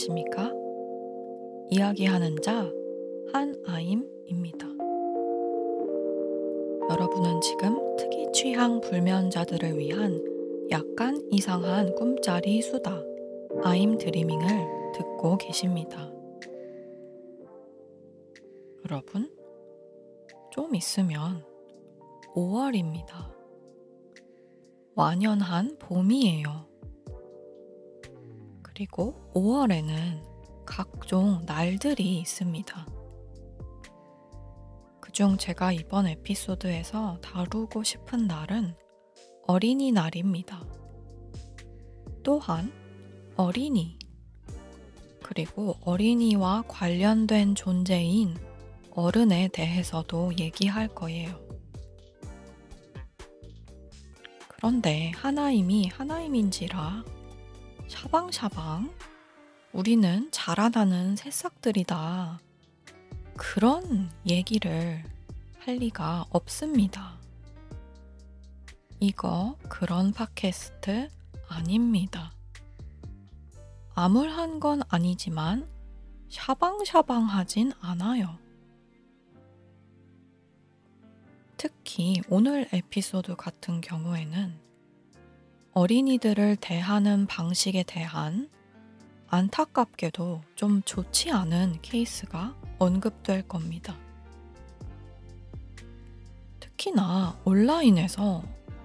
안녕하십니까? 이야기하는 자 한아임입니다. 여러분은 지금 특이 취향 불면자들을 위한 약간 이상한 꿈짜리 수다 아임 드리밍을 듣고 계십니다. 여러분, 좀 있으면 5월입니다. 완연한 봄이에요. 그리고 5월에는 각종 날들이 있습니다. 그중 제가 이번 에피소드에서 다루고 싶은 날은 어린이날입니다. 또한 어린이, 그리고 어린이와 관련된 존재인 어른에 대해서도 얘기할 거예요. 그런데 하나임이 하나임인지라 샤방샤방 우리는 자라나는 새싹들이다. 그런 얘기를 할 리가 없습니다. 이거 그런 팟캐스트 아닙니다. 암울한 건 아니지만 샤방샤방하진 않아요. 특히 오늘 에피소드 같은 경우에는 어린이들을 대하는 방식에 대한 안타깝게도 좀 좋지 않은 케이스가 언급될 겁니다. 특히나 온라인에서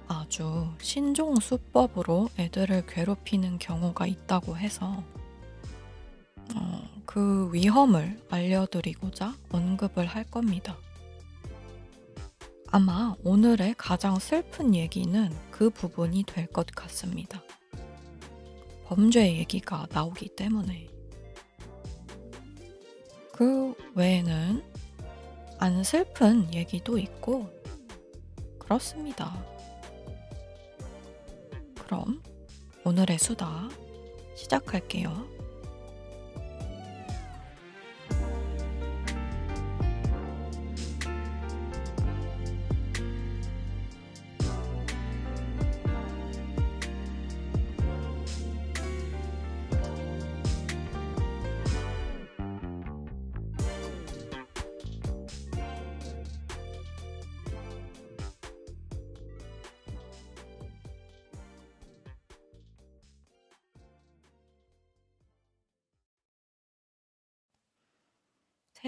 아주 신종 수법으로 애들을 괴롭히는 경우가 있다고 해서 어, 그 위험을 알려드리고자 언급을 할 겁니다. 아마 오늘의 가장 슬픈 얘기는 그 부분이 될 것 같습니다. 범죄 얘기가 나오기 때문에. 그 외에는 안 슬픈 얘기도 있고, 그렇습니다. 그럼 오늘의 수다 시작할게요.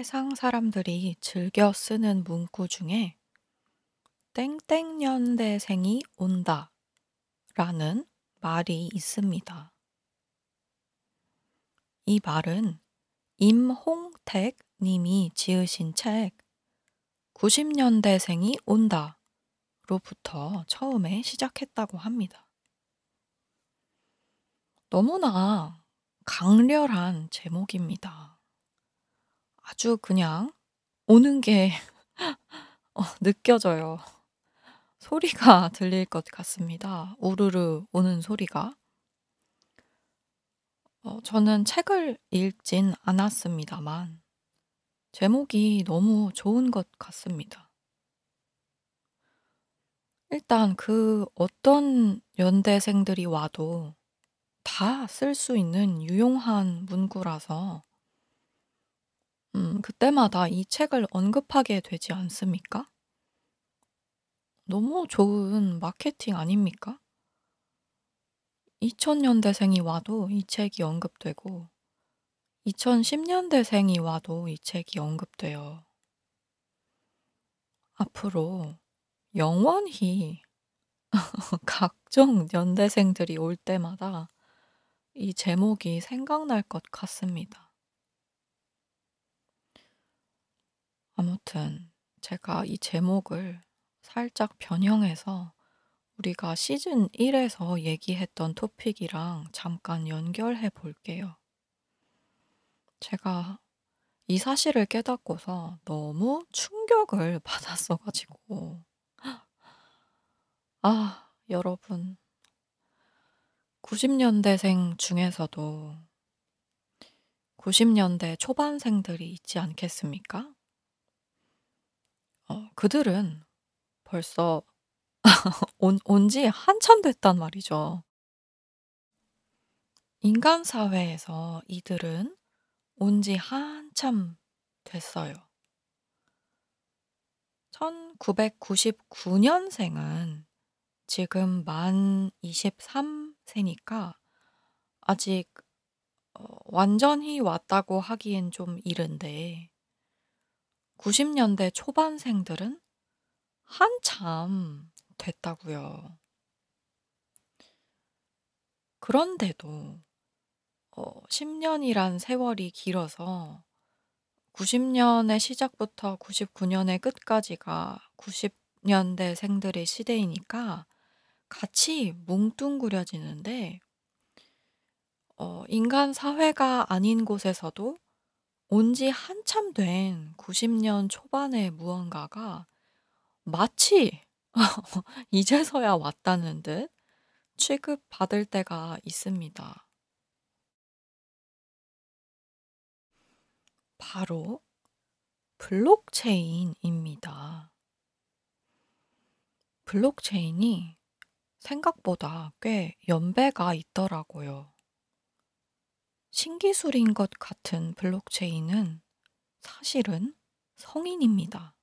세상 사람들이 즐겨 쓰는 문구 중에 땡땡년대생이 온다 라는 말이 있습니다. 이 말은 임홍택 님이 지으신 책 90년대생이 온다 로부터 처음에 시작했다고 합니다. 너무나 강렬한 제목입니다. 아주 그냥 오는 게 어, 느껴져요. 소리가 들릴 것 같습니다. 우르르 오는 소리가. 어, 저는 책을 읽진 않았습니다만, 제목이 너무 좋은 것 같습니다. 일단 그 어떤 연대생들이 와도 다 쓸 수 있는 유용한 문구라서 음, 그때마다 이 책을 언급하게 되지 않습니까? 너무 좋은 마케팅 아닙니까? 2000년대생이 와도 이 책이 언급되고 2010년대생이 와도 이 책이 언급돼요. 앞으로 영원히 각종 연대생들이 올 때마다 이 제목이 생각날 것 같습니다. 아무튼 제가 이 제목을 살짝 변형해서 우리가 시즌 1에서 얘기했던 토픽이랑 잠깐 연결해 볼게요. 제가 이 사실을 깨닫고서 너무 충격을 받았어 가지고 아, 여러분 90년대생 중에서도 90년대 초반생들이 있지 않겠습니까? 어, 그들은 벌써 온, 온 지 한참 됐단 말이죠. 인간 사회에서 이들은 온 지 한참 됐어요. 1999 년생은 지금 만 23 세니까 아직 어, 완전히 왔다고 하기엔 좀 이른데 90년대 초반생들은 한참 됐다고요. 그런데도 어 10년이란 세월이 길어서 90년의 시작부터 99년의 끝까지가 90년대 생들의 시대이니까 같이 뭉뚱그려지는데 어 인간 사회가 아닌 곳에서도 온 지 한참 된 90년 초반의 무언가가 마치 이제서야 왔다는 듯 취급받을 때가 있습니다. 바로 블록체인입니다. 블록체인이 생각보다 꽤 연배가 있더라고요. 신기술인 것 같은 블록체인은 사실은 성인입니다.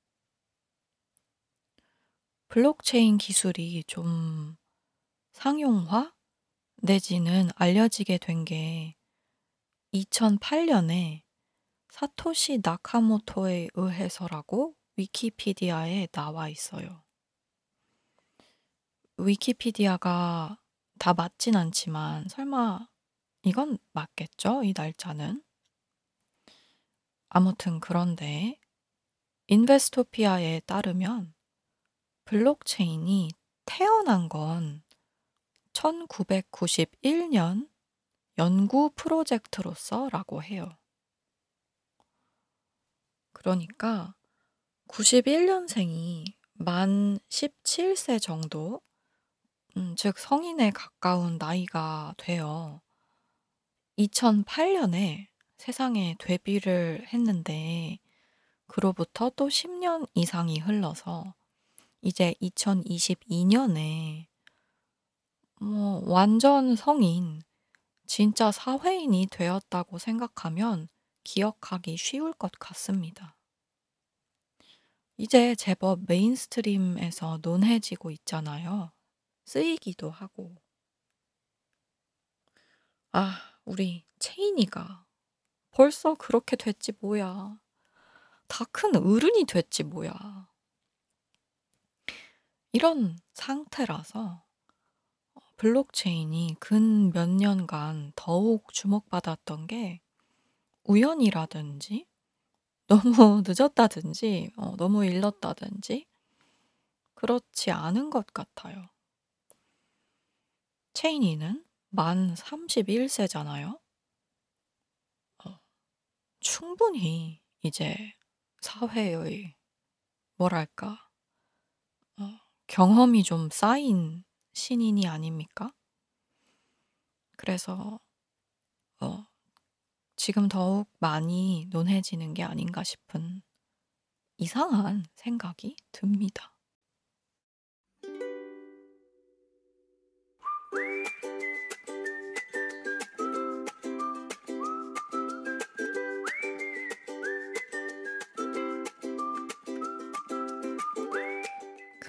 블록체인 기술이 좀 상용화 내지는 알려지게 된 게 2008년에 사토시 나카모토에 의해서라고 위키피디아에 나와 있어요. 위키피디아가 다 맞진 않지만 설마 이건 맞겠죠? 이 날짜는? 아무튼 그런데 인베스토피아에 따르면 블록체인이 태어난 건 1991년 연구 프로젝트로서라고 해요. 그러니까 91년생이 만 17세 정도, 음, 즉 성인에 가까운 나이가 돼요. 2008년에 세상에 데뷔를 했는데, 그로부터 또 10년 이상이 흘러서 이제 2022년에 뭐 완전 성인, 진짜 사회인이 되었다고 생각하면 기억하기 쉬울 것 같습니다. 이제 제법 mainstream에서 논해지고 있잖아요. 쓰이기도 하고. 아, 우리 체인이가 벌써 그렇게 됐지 뭐야. 다 큰 어른이 됐지 뭐야. 이런 상태라서 어, 블록체인이 근 몇 년간 더욱 주목받았던 게 우연이라든지 너무 늦었다든지 어 너무 일렀다든지 그렇지 않은 것 같아요. 체인이는 만 31 세잖아요. 어 충분히 이제 사회의 뭐랄까 어 경험이 좀 쌓인 신인이 아닙니까? 그래서 어 지금 더욱 많이 논해지는 게 아닌가 싶은 이상한 생각이 듭니다.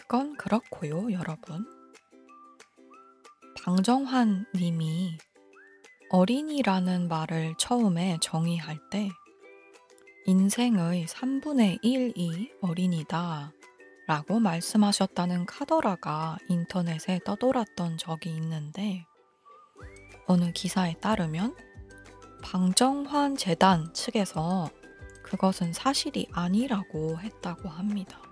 그건 그렇고요, 여러분. 방정환 님이 어린이라는 말을 처음에 정의할 때 인생의 3분의 1이 어린이다 라고 말씀하셨다는 카더라가 인터넷에 떠돌았던 적이 있는데 어느 기사에 따르면 방정환 재단 측에서 그것은 사실이 아니라고 했다고 합니다.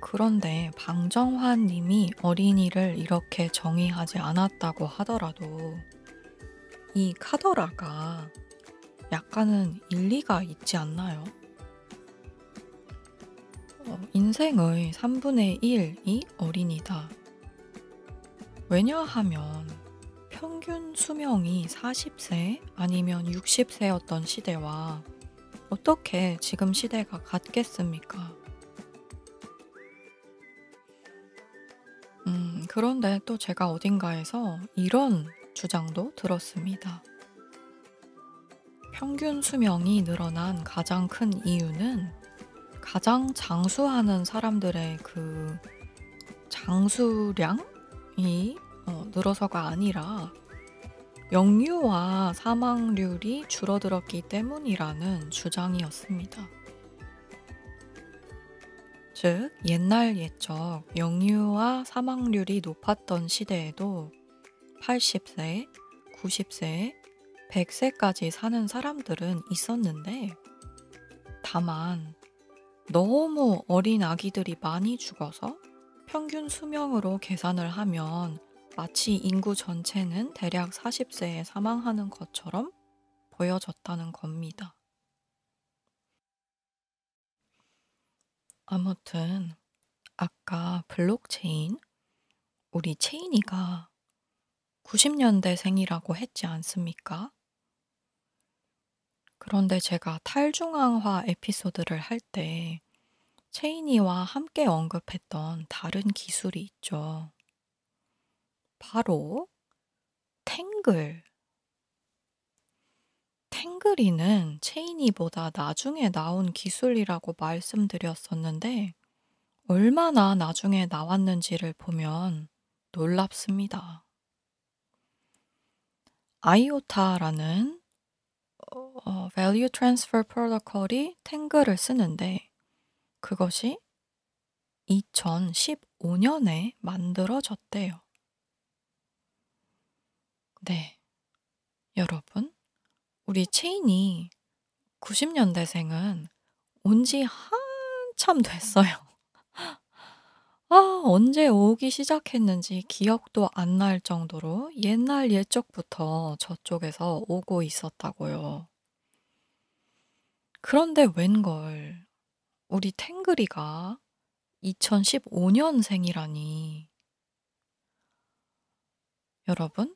그런데 방정환 님이 어린이를 이렇게 정의하지 않았다고 하더라도 이 카더라가 약간은 일리가 있지 않나요? 어, 인생의 3분의 1이 어린이다. 왜냐하면 평균 수명이 40세 아니면 60세였던 시대와 어떻게 지금 시대가 같겠습니까? 그런데 또 제가 어딘가에서 이런 주장도 들었습니다. 평균 수명이 늘어난 가장 큰 이유는 가장 장수하는 사람들의 그 장수량이 어, 늘어서가 아니라 영유아 사망률이 줄어들었기 때문이라는 주장이었습니다. 즉, 옛날 옛적 영유아 사망률이 높았던 시대에도 80세, 90세, 100세까지 사는 사람들은 있었는데, 다만 너무 어린 아기들이 많이 죽어서 평균 수명으로 계산을 하면 마치 인구 전체는 대략 40세에 사망하는 것처럼 보여졌다는 겁니다. 아무튼 아까 블록체인 우리 체인이가 90년대생이라고 했지 않습니까? 그런데 제가 탈중앙화 에피소드를 할 때 체인이와 함께 언급했던 다른 기술이 있죠. 바로 탱글. 탱글이는 체인이보다 나중에 나온 기술이라고 말씀드렸었는데 얼마나 나중에 나왔는지를 보면 놀랍습니다. 아이오타라는 어, Value Transfer Protocol이 탱글을 쓰는데 그것이 2015년에 만들어졌대요. 네. 여러분, 우리 체인이 90년대생은 온 지 한참 됐어요. 아, 언제 오기 시작했는지 기억도 안 날 정도로 옛날 옛적부터 저쪽에서 오고 있었다고요. 그런데 웬걸, 우리 탱글이가 2015년생이라니. 여러분,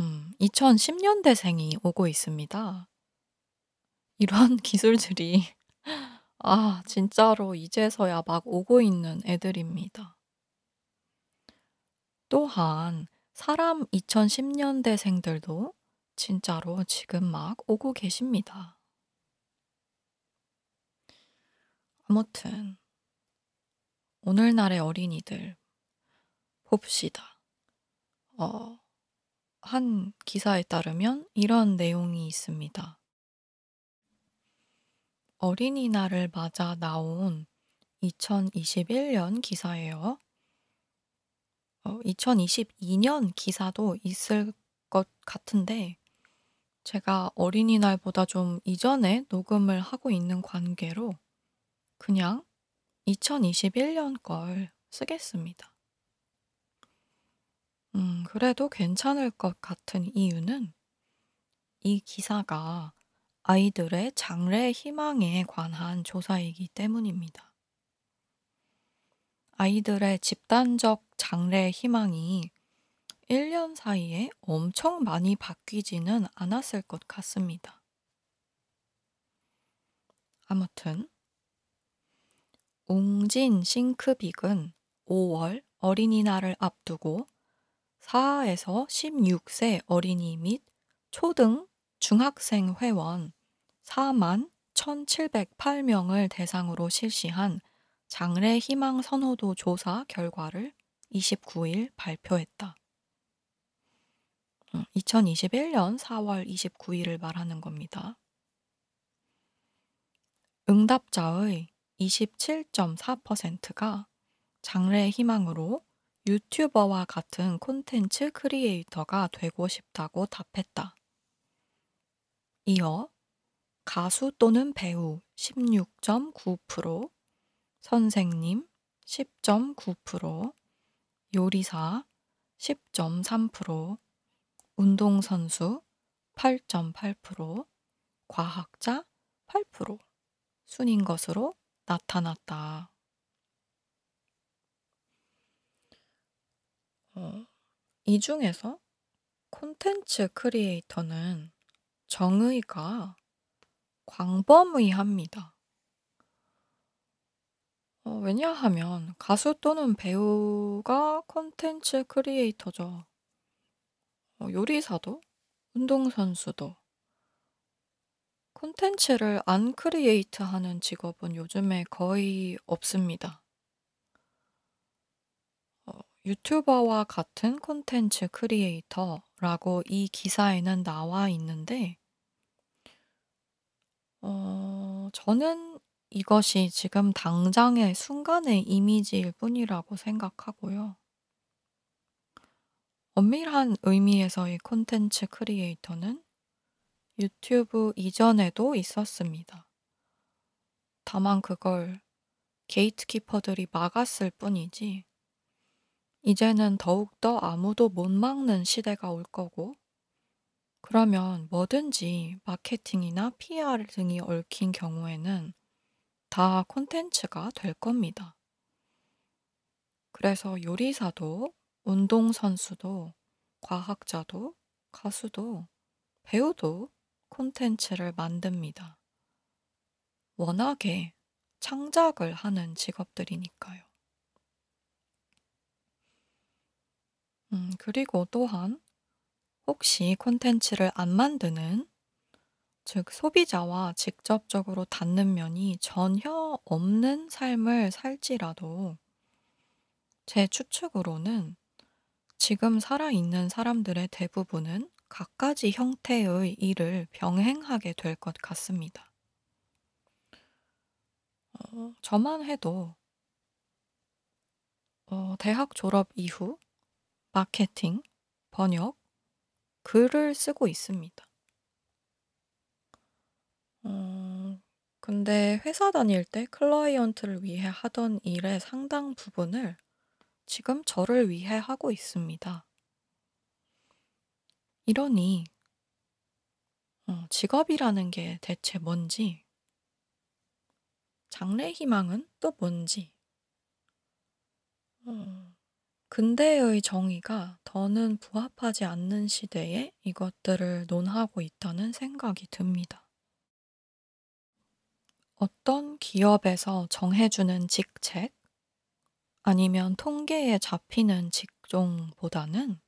음, 2010년대생이 오고 있습니다. 이런 기술들이 아, 진짜로 이제서야 막 오고 있는 애들입니다. 또한 사람 2010년대생들도 진짜로 지금 막 오고 계십니다. 아무튼 오늘날의 어린이들 봅시다. 어, 한 기사에 따르면 이런 내용이 있습니다. 어린이날을 맞아 나온 2021년 기사예요. 어, 2022년 기사도 있을 것 같은데, 제가 어린이날보다 좀 이전에 녹음을 하고 있는 관계로 그냥 2021년 걸 쓰겠습니다. 음, 그래도 괜찮을 것 같은 이유는 이 기사가 아이들의 장래 희망에 관한 조사이기 때문입니다. 아이들의 집단적 장래 희망이 1년 사이에 엄청 많이 바뀌지는 않았을 것 같습니다. 아무튼, 웅진 싱크빅은 5월 어린이날을 앞두고 4에서 16세 어린이 및 초등, 중학생 회원 4만 1,708명을 대상으로 실시한 장래 희망 선호도 조사 결과를 29일 발표했다. 2021년 4월 29일을 말하는 겁니다. 응답자의 27.4%가 장래 희망으로 유튜버와 같은 콘텐츠 크리에이터가 되고 싶다고 답했다. 이어 가수 또는 배우 16.9%, 선생님 10.9%, 요리사 10.3%, 운동선수 8.8%, 과학자 8% 순인 것으로 나타났다. 어, 이 중에서 콘텐츠 creator는 정의가 광범위합니다. 어 왜냐하면 가수 또는 배우가 콘텐츠 creator죠. 어 요리사도 운동선수도 콘텐츠를 안 create 하는 직업은 요즘에 거의 없습니다. 어 유튜버와 같은 콘텐츠 creator라고 이 기사에는 나와 있는데 어 저는 이것이 지금 당장의 순간의 이미지일 뿐이라고 생각하고요. 엄밀한 의미에서의 콘텐츠 creator는 유튜브 이전에도 있었습니다. 다만 그걸 게이트키퍼들이 막았을 뿐이지 이제는 더욱더 아무도 못 막는 시대가 올 거고 그러면 뭐든지 마케팅이나 PR 등이 얽힌 경우에는 다 콘텐츠가 될 겁니다. 그래서 요리사도 운동선수도 과학자도 가수도 배우도 콘텐츠를 만듭니다. 워낙에 창작을 하는 직업들이니까요. 음, 그리고 또한 혹시 콘텐츠를 안 만드는 즉 소비자와 직접적으로 닿는 면이 전혀 없는 삶을 살지라도 제 추측으로는 지금 살아있는 사람들의 대부분은 갖가지 형태의 일을 병행하게 될 것 같습니다. 어, 저만 해도 어, 대학 졸업 이후 마케팅, 번역, 글을 쓰고 있습니다. 어, 근데 회사 다닐 때 클라이언트를 위해 하던 일의 상당 부분을 지금 저를 위해 하고 있습니다. 이러니 어, 직업이라는 게 대체 뭔지, 장래 희망은 또 뭔지, 어, 근대의 정의가 더는 부합하지 않는 시대에 이것들을 논하고 있다는 생각이 듭니다. 어떤 기업에서 정해주는 직책, 아니면 통계에 잡히는 직종보다는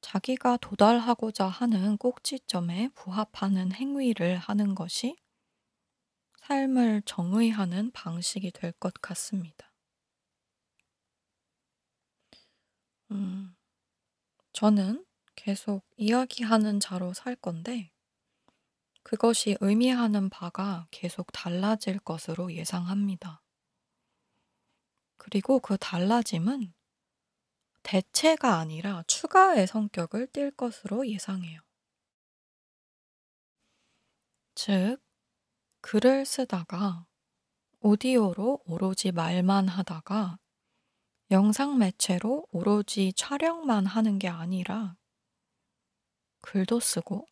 자기가 도달하고자 하는 꼭지점에 부합하는 행위를 하는 것이 삶을 정의하는 방식이 될 것 같습니다. 음, 저는 계속 이야기하는 자로 살 건데, 그것이 의미하는 바가 계속 달라질 것으로 예상합니다. 그리고 그 달라짐은 대체가 아니라 추가의 성격을 띨 것으로 예상해요. 즉, 글을 쓰다가 오디오로 오로지 말만 하다가 영상 매체로 오로지 촬영만 하는 게 아니라 글도 쓰고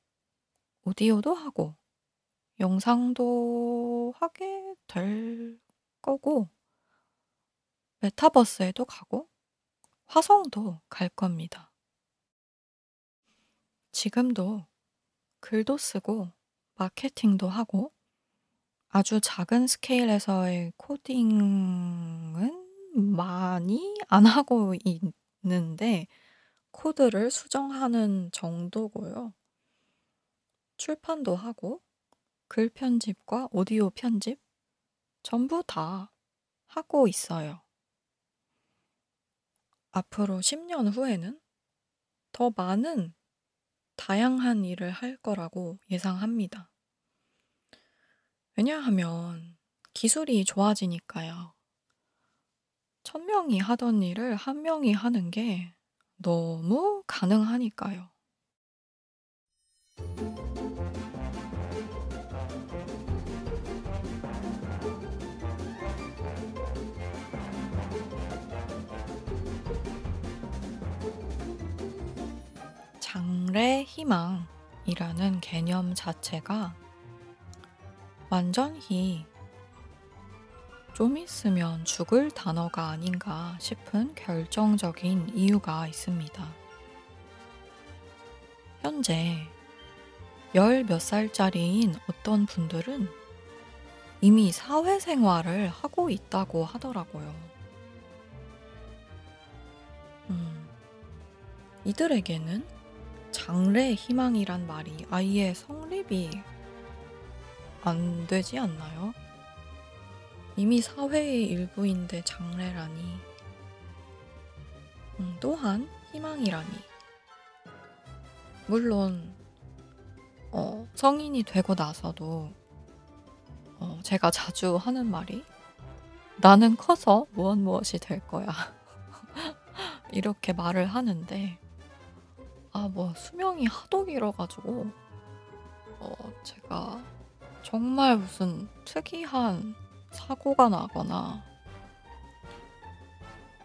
오디오도 하고 영상도 하게 될 거고 메타버스에도 가고 화성도 갈 겁니다. 지금도 글도 쓰고 마케팅도 하고 아주 작은 스케일에서의 코딩은 많이 안 하고 있는데 코드를 수정하는 정도고요. 출판도 하고 글 편집과 오디오 편집 전부 다 하고 있어요. 앞으로 10년 후에는 더 많은 다양한 일을 할 거라고 예상합니다. 왜냐하면 기술이 좋아지니까요. 천 명이 하던 일을 한 명이 하는 게 너무 가능하니까요. 장래 희망이라는 개념 자체가 완전히 좀 있으면 죽을 단어가 아닌가 싶은 결정적인 이유가 있습니다. 현재 열 몇 살짜리인 어떤 분들은 이미 사회생활을 하고 있다고 하더라고요. 음. 이들에게는 장래 희망이란 말이 아예 성립이 안 되지 않나요? 이미 사회의 일부인데 장래라니. 음, 또한 희망이라니. 물론 어, 성인이 되고 나서도 어, 제가 자주 하는 말이 나는 커서 무엇 무엇이 될 거야. 이렇게 말을 하는데 아, 뭐 수명이 하도 길어가지고 어, 제가 정말 무슨 특이한 사고가 나거나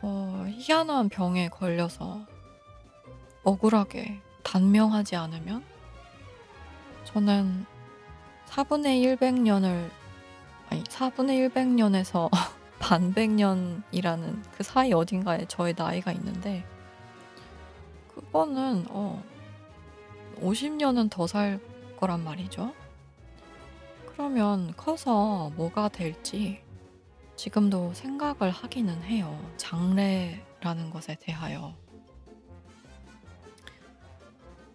어, 희한한 병에 걸려서 억울하게 단명하지 않으면 저는 4분의 100년을 아니 4분의 100년에서 반백년이라는 그 사이 어딘가에 저의 나이가 있는데 그거는 어 50년은 더 살 거란 말이죠. 그러면 커서 뭐가 될지 지금도 생각을 하기는 해요. 장래라는 것에 대하여.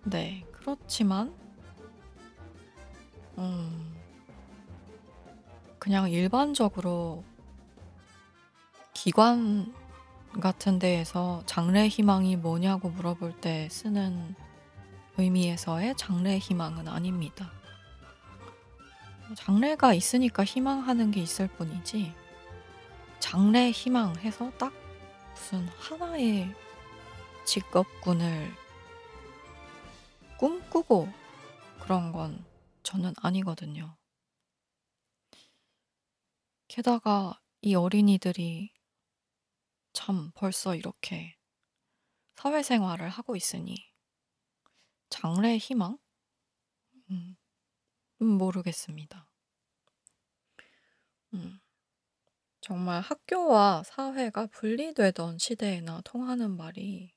네, 그렇지만, 음, 그냥 일반적으로 기관 같은 데에서 장래 희망이 뭐냐고 물어볼 때 쓰는 의미에서의 장래 희망은 아닙니다. 장래가 있으니까 희망하는 게 있을 뿐이지, 장래 희망해서 딱 무슨 하나의 직업군을 꿈꾸고 그런 건 저는 아니거든요. 게다가 이 어린이들이 참 벌써 이렇게 사회생활을 하고 있으니 장래 희망? 음, 음, 모르겠습니다. 음, 정말 학교와 사회가 분리되던 시대에나 통하는 말이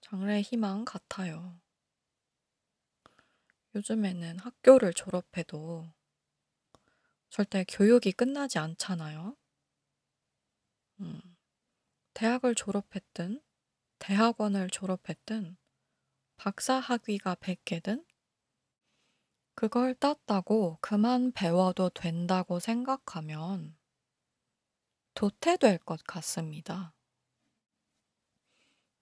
장래 희망 같아요. 요즘에는 학교를 졸업해도 절대 교육이 끝나지 않잖아요. 음, 대학을 졸업했든, 대학원을 졸업했든, 박사 학위가 100개든, 그걸 땄다고 그만 배워도 된다고 생각하면 도태될 것 같습니다.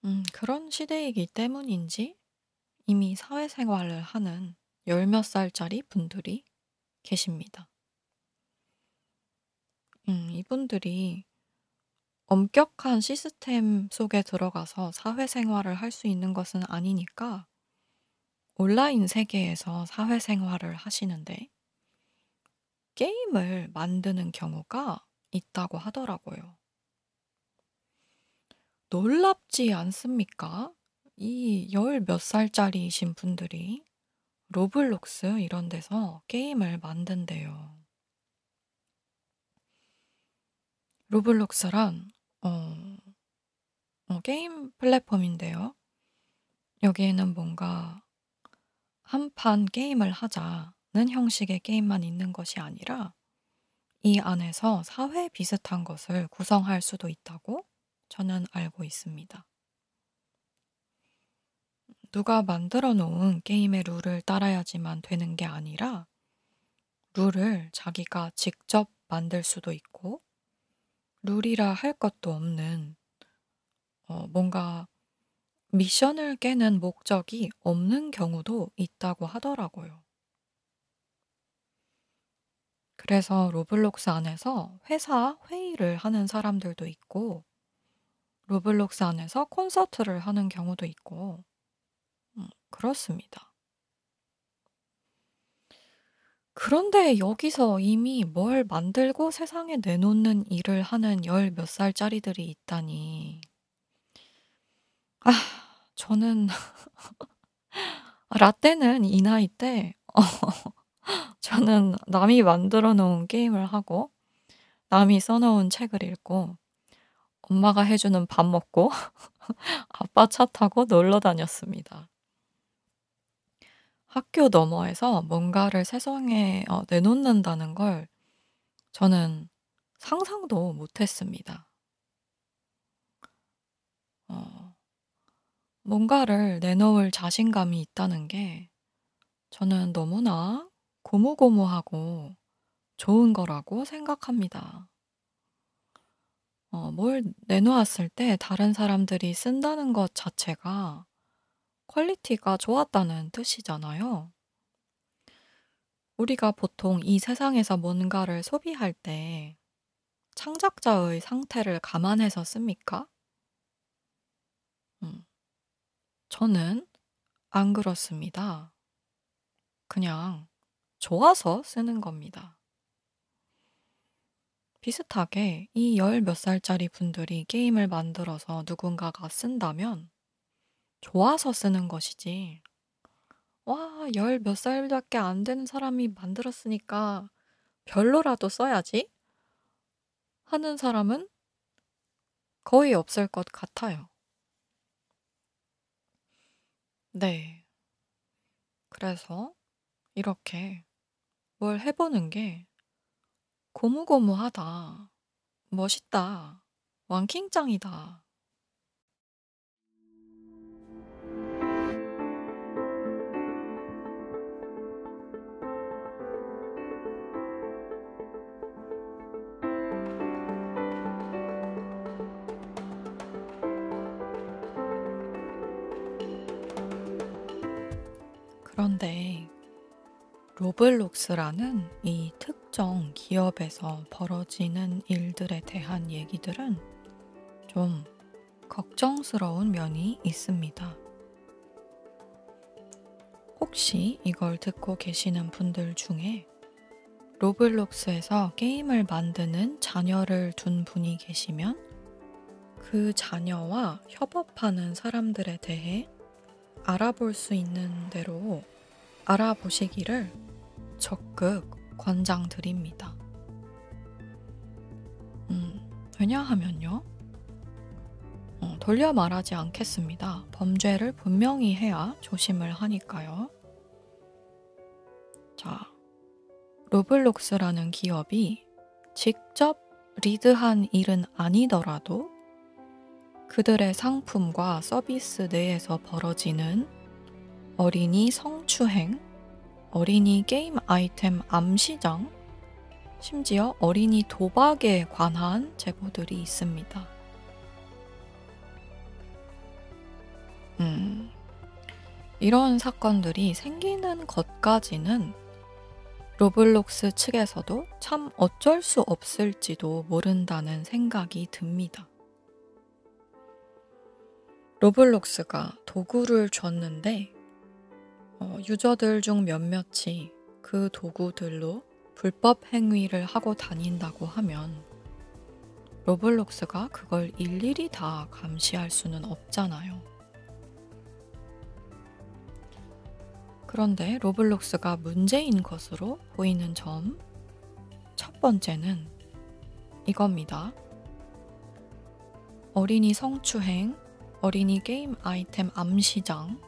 음, 그런 시대이기 때문인지 이미 사회생활을 하는 열 몇 살짜리 분들이 계십니다. 음, 이분들이 엄격한 시스템 속에 들어가서 사회생활을 할 수 있는 것은 아니니까 온라인 세계에서 사회생활을 하시는데 게임을 만드는 경우가 있다고 하더라고요. 놀랍지 않습니까? 이 열 몇 살짜리이신 분들이 로블록스 이런 데서 게임을 만든대요. 로블록스란 어, 어, 게임 플랫폼인데요. 여기에는 뭔가 한 판 게임을 하자는 형식의 게임만 있는 것이 아니라 이 안에서 사회 비슷한 것을 구성할 수도 있다고 저는 알고 있습니다. 누가 만들어 놓은 게임의 룰을 따라야지만 되는 게 아니라 룰을 자기가 직접 만들 수도 있고 룰이라 할 것도 없는 어, 뭔가 미션을 깨는 목적이 없는 경우도 있다고 하더라고요. 그래서 로블록스 안에서 회사 회의를 하는 사람들도 있고, 로블록스 안에서 콘서트를 하는 경우도 있고, 음, 그렇습니다. 그런데 여기서 이미 뭘 만들고 세상에 내놓는 일을 하는 열 몇 살짜리들이 있다니. 아, 저는 라떼는 이 나이 때 어, 저는 남이 만들어 놓은 게임을 하고 남이 써 놓은 책을 읽고 엄마가 해 주는 밥 먹고 아빠 차 타고 놀러 다녔습니다. 학교 너머에서 뭔가를 세상에 어 내놓는다는 걸 저는 상상도 못 했습니다. 어 뭔가를 내놓을 자신감이 있다는 게 저는 너무나 고무고무하고 좋은 거라고 생각합니다. 어 뭘 내놓았을 때 다른 사람들이 쓴다는 것 자체가 퀄리티가 좋았다는 뜻이잖아요. 우리가 보통 이 세상에서 뭔가를 소비할 때 창작자의 상태를 감안해서 씁니까? 음. 저는 안 그렇습니다. 그냥 좋아서 쓰는 겁니다. 비슷하게 이 열 몇 살짜리 분들이 게임을 만들어서 누군가가 쓴다면 좋아서 쓰는 것이지. '와 열 몇 살밖에 안 되는 사람이 만들었으니까 별로라도 써야지.' 하는 사람은 거의 없을 것 같아요. 네. 그래서 이렇게 뭘 해 보는 게 '고무고무하다. 멋있다. 왕킹짱이다.' 그런데 로블록스라는 이 특정 기업에서 벌어지는 일들에 대한 얘기들은 좀 걱정스러운 면이 있습니다. 혹시 이걸 듣고 계시는 분들 중에 로블록스에서 게임을 만드는 자녀를 둔 분이 계시면 그 자녀와 협업하는 사람들에 대해 알아볼 수 있는 대로 알아보시기를 적극 권장드립니다. 음, 왜냐하면요. 어, 돌려 말하지 않겠습니다. 범죄를 분명히 해야 조심을 하니까요. 자, 로블록스라는 기업이 직접 리드한 일은 아니더라도 그들의 상품과 서비스 내에서 벌어지는 어린이 성추행, 어린이 게임 아이템 암시장, 심지어 어린이 도박에 관한 제보들이 있습니다. 음, 이런 사건들이 생기는 것까지는 로블록스 측에서도 참 어쩔 수 없을지도 모른다는 생각이 듭니다. 로블록스가 도구를 줬는데 어, 유저들 중 몇몇이 그 도구들로 불법 행위를 하고 다닌다고 하면 로블록스가 그걸 일일이 다 감시할 수는 없잖아요. 그런데 로블록스가 문제인 것으로 보이는 점, 첫 번째는 이겁니다. 어린이 성추행, 어린이 게임 아이템 암시장,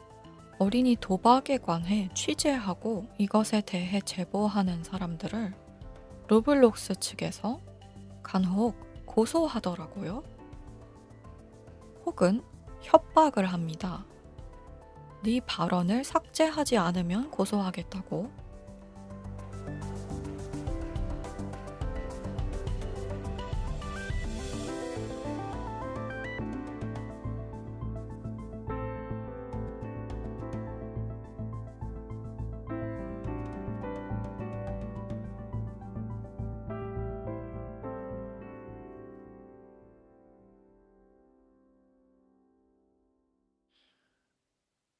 어린이 도박에 관해 취재하고 이것에 대해 제보하는 사람들을 로블록스 측에서 간혹 고소하더라고요. 혹은 협박을 합니다. 네 발언을 삭제하지 않으면 고소하겠다고.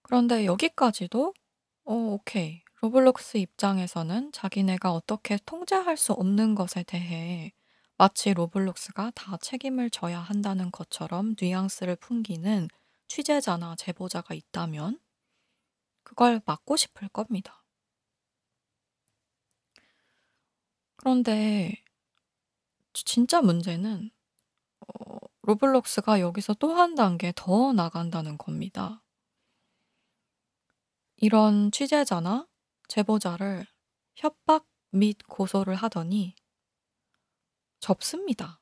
그런데 여기까지도 어 오케이. 로블록스 입장에서는 자기네가 어떻게 통제할 수 없는 것에 대해 마치 로블록스가 다 책임을 져야 한다는 것처럼 뉘앙스를 풍기는 취재자나 제보자가 있다면 그걸 막고 싶을 겁니다. 그런데 진짜 문제는 어 로블록스가 여기서 또 한 단계 더 나간다는 겁니다. 이런 취재자나 제보자를 협박 및 고소를 하더니 접습니다.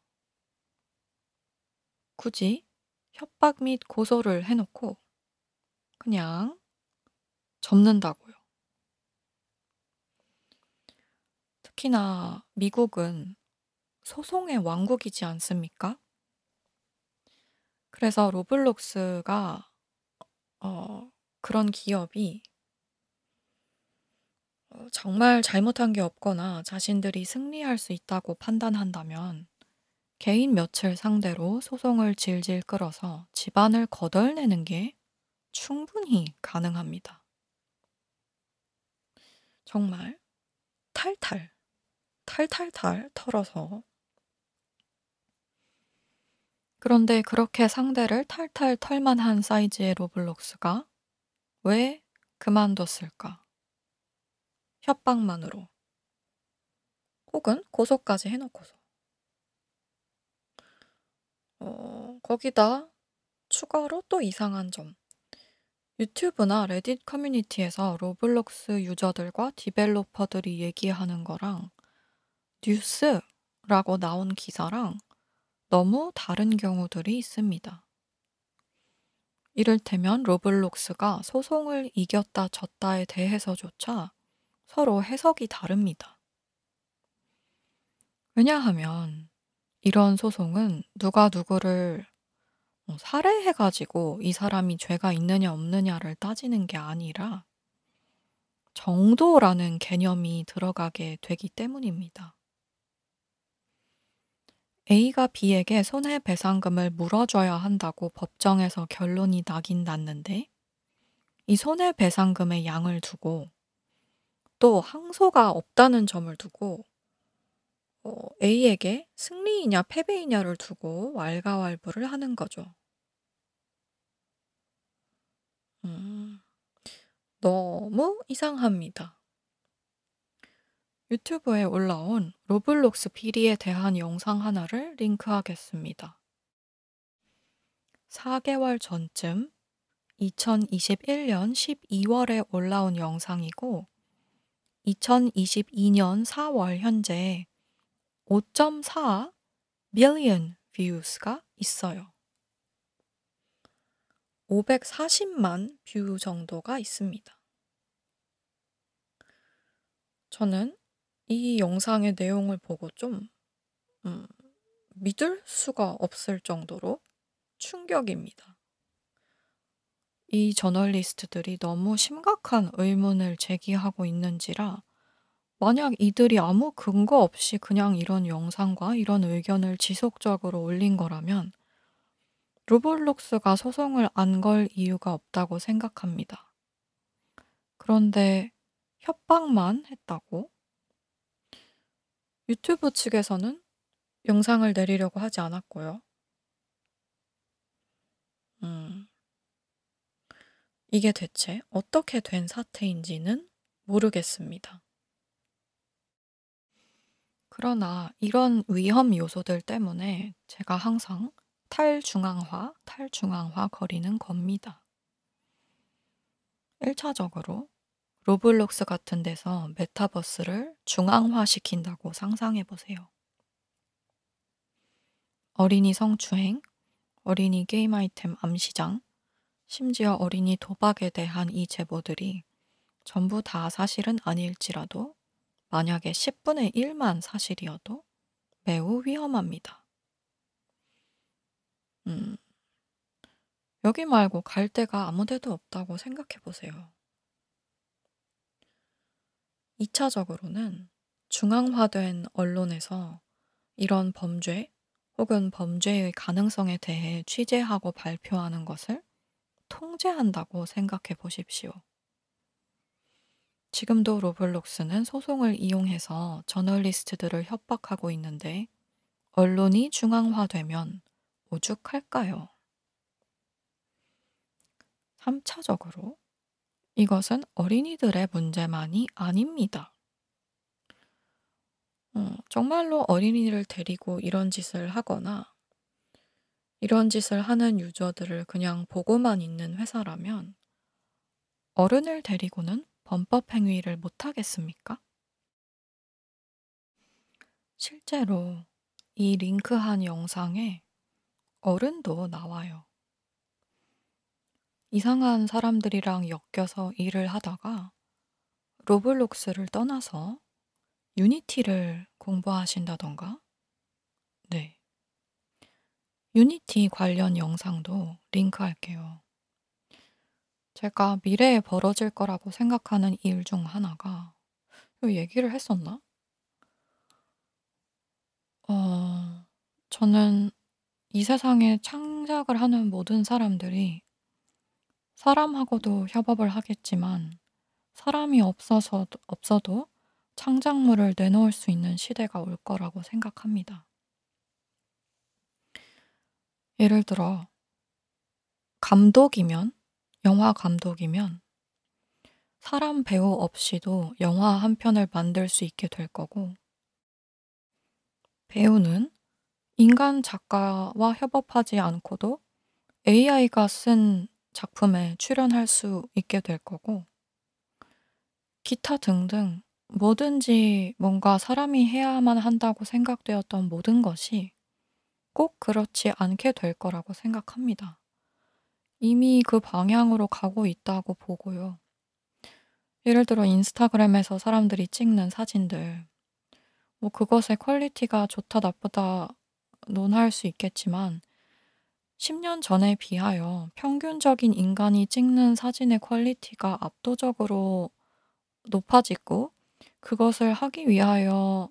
굳이 협박 및 고소를 해 놓고 그냥 접는다고요. 특히나 미국은 소송의 왕국이지 않습니까? 그래서 로블록스가 어 그런 기업이 어 정말 잘못한 게 없거나 자신들이 승리할 수 있다고 판단한다면 개인 몇을 상대로 소송을 질질 끌어서 집안을 거덜내는 게 충분히 가능합니다. 정말 탈탈, 탈탈탈 털어서 그런데 그렇게 상대를 탈탈 털 만한 사이즈의 로블록스가 왜 그만뒀을까? 협박만으로. 혹은 고소까지 해 놓고서. 어 거기다 추가로 또 이상한 점. 유튜브나 레딧 커뮤니티에서 로블록스 유저들과 developer들이 얘기하는 거랑 뉴스라고 나온 기사랑 너무 다른 경우들이 있습니다. 이를테면 로블록스가 소송을 이겼다 졌다에 대해서조차 서로 해석이 다릅니다. 왜냐하면 이런 소송은 누가 누구를 어 살해해 가지고 이 사람이 죄가 있느냐 없느냐를 따지는 게 아니라 정도라는 개념이 들어가게 되기 때문입니다. A가 B에게 손해배상금을 물어줘야 한다고 법정에서 결론이 나긴 났는데 이 손해배상금의 양을 두고 또 항소가 없다는 점을 두고 어 A에게 승리이냐 패배이냐를 두고 왈가왈부를 하는 거죠. 음. 너무 이상합니다. 유튜브에 올라온 로블록스 비리에 대한 영상 하나를 링크하겠습니다. 4 개월 전쯤 2021년 12 월에 올라온 영상이고 2022년 4월 현재 5.4 billion views가 있어요. 540만 view 정도가 있습니다. 저는 이 영상의 내용을 보고 좀 음 믿을 수가 없을 정도로 충격입니다. 이 저널리스트들이 너무 심각한 의문을 제기하고 있는지라 만약 이들이 아무 근거 없이 그냥 이런 영상과 이런 의견을 지속적으로 올린 거라면 로블록스가 소송을 안 걸 이유가 없다고 생각합니다. 그런데 협박만 했다고? 유튜브 측에서는 영상을 내리려고 하지 않았고요. 음. 이게 대체 어떻게 된 사태인지는 모르겠습니다. 그러나 이런 위험 요소들 때문에 제가 항상 탈중앙화, 탈중앙화 거리는 겁니다. 1차적으로 로블록스 같은 데서 메타버스를 중앙화시킨다고 상상해 보세요. 어린이 성추행, 어린이 게임 아이템 암시장, 심지어 어린이 도박에 대한 이 제보들이 전부 다 사실은 아닐지라도 만약에 10분의 1만 사실이어도 매우 위험합니다. 음. 여기 말고 갈 데가 아무 데도 없다고 생각해 보세요. 2차적으로는 중앙화된 언론에서 이런 범죄 혹은 범죄의 가능성에 대해 취재하고 발표하는 것을 통제한다고 생각해 보십시오. 지금도 로블록스는 소송을 이용해서 저널리스트들을 협박하고 있는데 언론이 중앙화되면 오죽할까요? 3차적으로 이것은 어린이들의 문제만이 아닙니다. 어, 정말로 어린이를 데리고 이런 짓을 하거나 이런 짓을 하는 유저들을 그냥 보고만 있는 회사라면 어른을 데리고는 범법 행위를 못 하겠습니까? 실제로 이 링크한 영상에 어른도 나와요. 이상한 사람들이랑 엮여서 일을 하다가 로블록스를 떠나서 유니티를 공부하신다던가? 네. 유니티 관련 영상도 링크할게요. 제가 미래에 벌어질 거라고 생각하는 일 중 하나가 이 얘기를 했었나? 어 저는 이 세상에 창작을 하는 모든 사람들이 사람하고도 협업을 하겠지만 사람이 없어서 없어도 창작물을 내놓을 수 있는 시대가 올 거라고 생각합니다. 예를 들어 감독이면 영화 감독이면 사람 배우 없이도 영화 한 편을 만들 수 있게 될 거고 배우는 인간 작가와 협업하지 않고도 AI가 쓴 작품에 출연할 수 있게 될 거고 기타 등등 뭐든지 뭔가 사람이 해야만 한다고 생각되었던 모든 것이 꼭 그렇지 않게 될 거라고 생각합니다. 이미 그 방향으로 가고 있다고 보고요. 예를 들어 인스타그램에서 사람들이 찍는 사진들, 뭐 그것의 퀄리티가 좋다 나쁘다 논할 수 있겠지만 10년 전에 비하여 평균적인 인간이 찍는 사진의 퀄리티가 압도적으로 높아지고 그것을 하기 위하여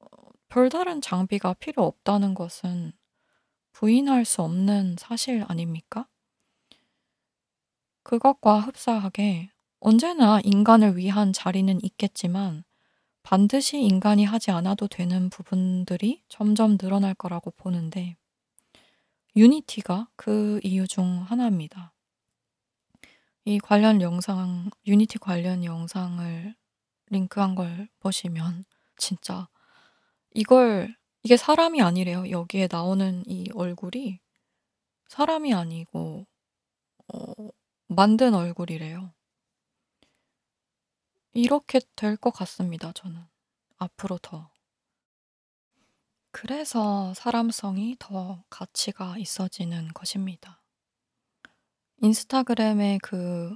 어, 별다른 장비가 필요 없다는 것은 부인할 수 없는 사실 아닙니까? 그것과 흡사하게 언제나 인간을 위한 자리는 있겠지만 반드시 인간이 하지 않아도 되는 부분들이 점점 늘어날 거라고 보는데 유니티가 그 이유 중 하나입니다. 이 관련 영상, 유니티 관련 영상을 링크한 걸 보시면 진짜 이걸 이게 사람이 아니래요. 여기에 나오는 이 얼굴이 사람이 아니고 어 만든 얼굴이래요. 이렇게 될 것 같습니다, 저는. 앞으로 더. 그래서 사람성이 더 가치가 있어지는 것입니다. 인스타그램에 그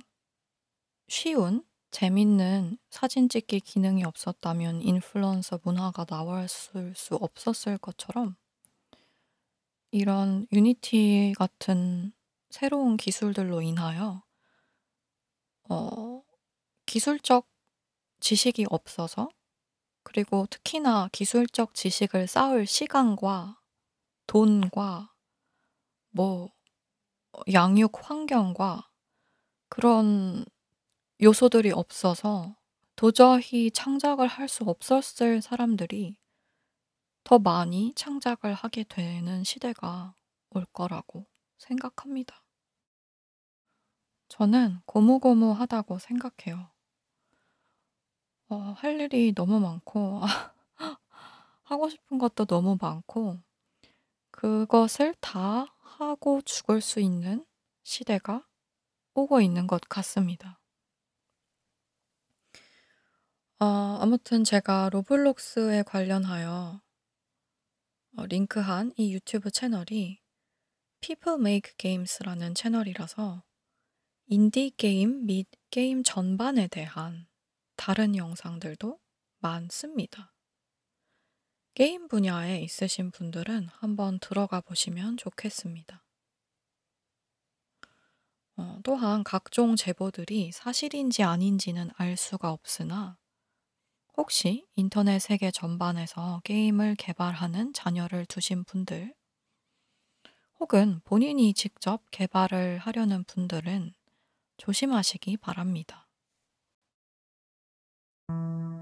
쉬운 재밌는 사진 찍기 기능이 없었다면 인플루언서 문화가 나왔을 수 없었을 것처럼 이런 유니티 같은 새로운 기술들로 인하여 어 기술적 지식이 없어서 그리고 특히나 기술적 지식을 쌓을 시간과 돈과 뭐 양육 환경과 그런 요소들이 없어서 도저히 창작을 할 수 없었을 사람들이 더 많이 창작을 하게 되는 시대가 올 거라고 생각합니다. 저는 고무고무하다고 생각해요. 어, 할 일이 너무 많고, 하고 싶은 것도 너무 많고, 그것을 다 하고 죽을 수 있는 시대가 오고 있는 것 같습니다. 어, 아무튼 제가 로블록스에 관련하여 어, 링크한 이 유튜브 채널이 People Make Games라는 채널이라서 인디 게임 및 게임 전반에 대한 다른 영상들도 많습니다. 게임 분야에 있으신 분들은 한번 들어가 보시면 좋겠습니다. 어, 또한 각종 제보들이 사실인지 아닌지는 알 수가 없으나 혹시 인터넷 세계 전반에서 게임을 개발하는 자녀를 두신 분들 혹은 본인이 직접 개발을 하려는 분들은 조심하시기 바랍니다. Thank you.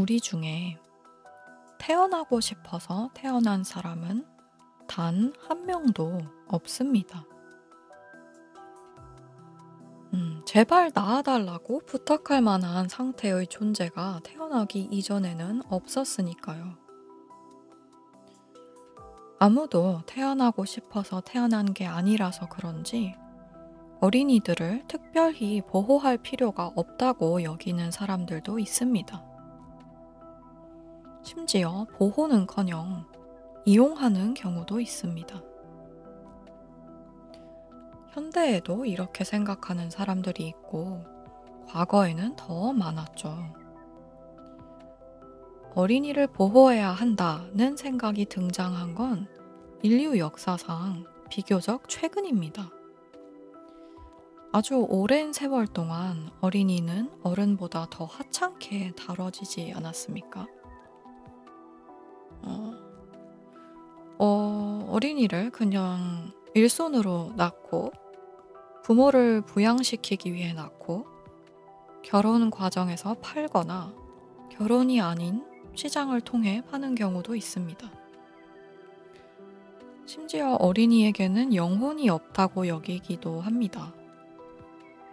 우리 중에 태어나고 싶어서 태어난 사람은 단 한 명도 없습니다. 음, 제발 낳아달라고 부탁할 만한 상태의 존재가 태어나기 이전에는 없었으니까요. 아무도 태어나고 싶어서 태어난 게 아니라서 그런지 어린이들을 특별히 보호할 필요가 없다고 여기는 사람들도 있습니다. 심지어 보호는 커녕 이용하는 경우도 있습니다. 현대에도 이렇게 생각하는 사람들이 있고, 과거에는 더 많았죠. 어린이를 보호해야 한다는 생각이 등장한 건 인류 역사상 비교적 최근입니다. 아주 오랜 세월 동안 어린이는 어른보다 더 하찮게 다뤄지지 않았습니까? 어, 어, 어린이를 그냥 일손으로 낳고 부모를 부양시키기 위해 낳고 결혼 과정에서 팔거나 결혼이 아닌 시장을 통해 파는 경우도 있습니다. 심지어 어린이에게는 영혼이 없다고 여기기도 합니다.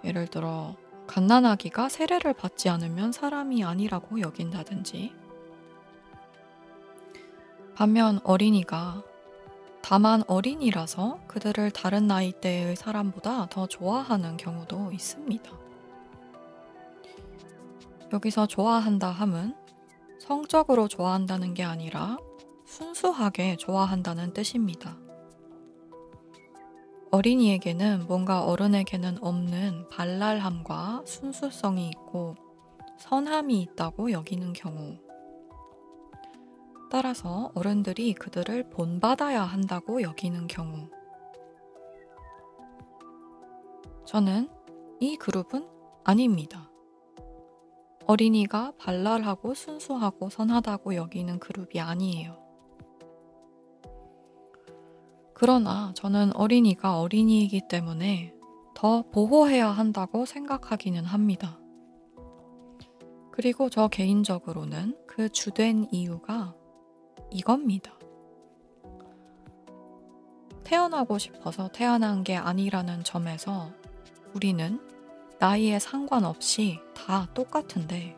예를 들어, 갓난아기가 세례를 받지 않으면 사람이 아니라고 여긴다든지, 반면 어린이가 다만 어린이라서 그들을 다른 나이대의 사람보다 더 좋아하는 경우도 있습니다. 여기서 좋아한다 함은 성적으로 좋아한다는 게 아니라 순수하게 좋아한다는 뜻입니다. 어린이에게는 뭔가 어른에게는 없는 발랄함과 순수성이 있고 선함이 있다고 여기는 경우. 따라서 어른들이 그들을 본받아야 한다고 여기는 경우. 저는 이 그룹은 아닙니다. 어린이가 발랄하고 순수하고 선하다고 여기는 그룹이 아니에요. 그러나 저는 어린이가 어린이이기 때문에 더 보호해야 한다고 생각하기는 합니다. 그리고 저 개인적으로는 그 주된 이유가 이겁니다. 태어나고 싶어서 태어난 게 아니라는 점에서 우리는 나이에 상관없이 다 똑같은데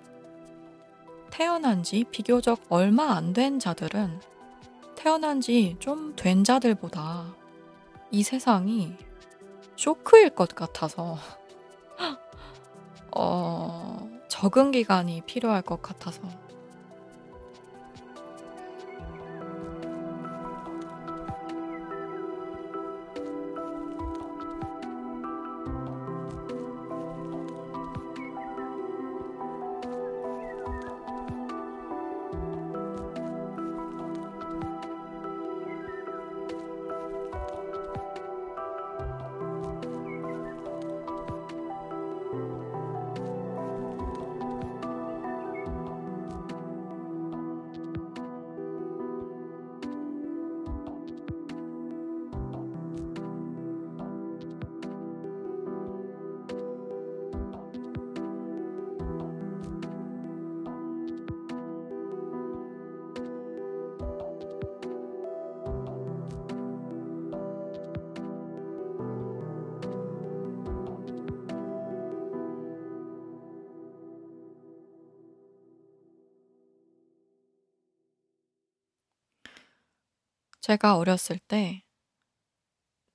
태어난 지 비교적 얼마 안 된 자들은 태어난 지 좀 된 자들보다 이 세상이 쇼크일 것 같아서 어, 적응 기간이 필요할 것 같아서 제가 어렸을 때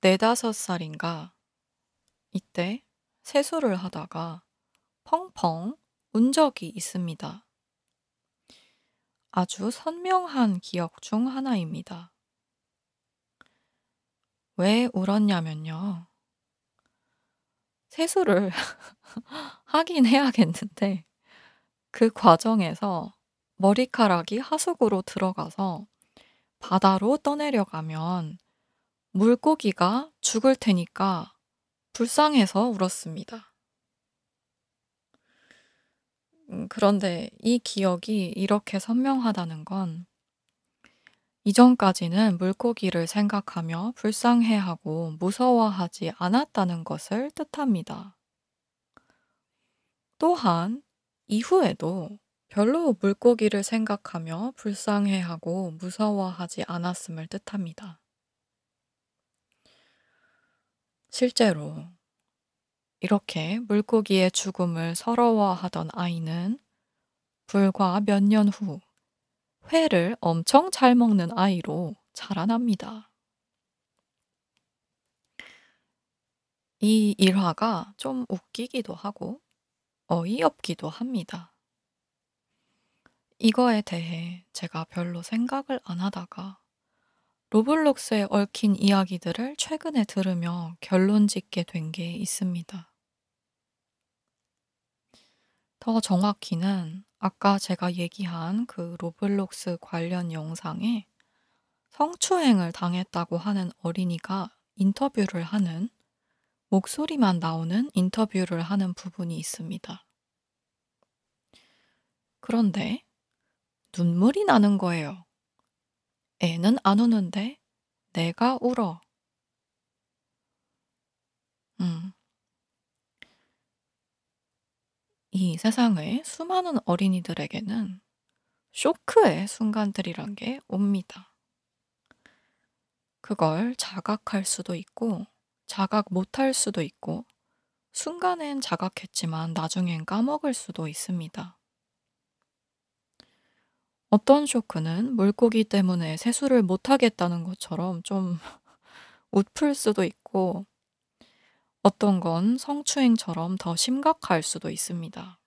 네다섯 살인가 이때 세수를 하다가 펑펑 운 적이 있습니다. 아주 선명한 기억 중 하나입니다. 왜 울었냐면요. 세수를 하긴 해야겠는데 그 과정에서 머리카락이 하수구로 들어가서 바다로 떠내려가면 물고기가 죽을 테니까 불쌍해서 울었습니다. 음, 그런데 이 기억이 이렇게 선명하다는 건 이전까지는 물고기를 생각하며 불쌍해하고 무서워하지 않았다는 것을 뜻합니다. 또한 이후에도 별로 물고기를 생각하며 불쌍해하고 무서워하지 않았음을 뜻합니다. 실제로 이렇게 물고기의 죽음을 서러워하던 아이는 불과 몇 년 후 회를 엄청 잘 먹는 아이로 자라납니다. 이 일화가 좀 웃기기도 하고 어이없기도 합니다. 이거에 대해 제가 별로 생각을 안 하다가 로블록스에 얽힌 이야기들을 최근에 들으며 결론 짓게 된 게 있습니다. 더 정확히는 아까 제가 얘기한 그 로블록스 관련 영상에 성추행을 당했다고 하는 어린이가 인터뷰를 하는 목소리만 나오는 인터뷰를 하는 부분이 있습니다. 그런데 눈물이 나는 거예요. 애는 안 우는데 내가 울어. 음. 이 세상의 수많은 어린이들에게는 쇼크의 순간들이란 게 옵니다. 그걸 자각할 수도 있고, 자각 못할 수도 있고, 순간엔 자각했지만 나중엔 까먹을 수도 있습니다. 어떤 쇼크는 물고기 때문에 세수를 못 하겠다는 것처럼 좀 웃플 수도 있고, 어떤 건 성추행처럼 더 심각할 수도 있습니다.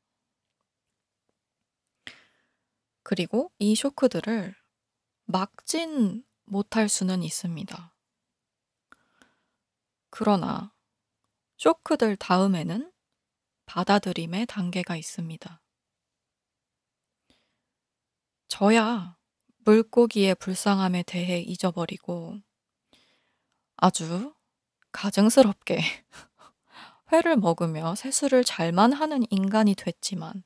그리고 이 쇼크들을 막진 못할 수는 있습니다. 그러나 쇼크들 다음에는 받아들임의 단계가 있습니다. 저야 물고기의 불쌍함에 대해 잊어버리고 아주 가증스럽게 회를 먹으며 세수를 잘만 하는 인간이 됐지만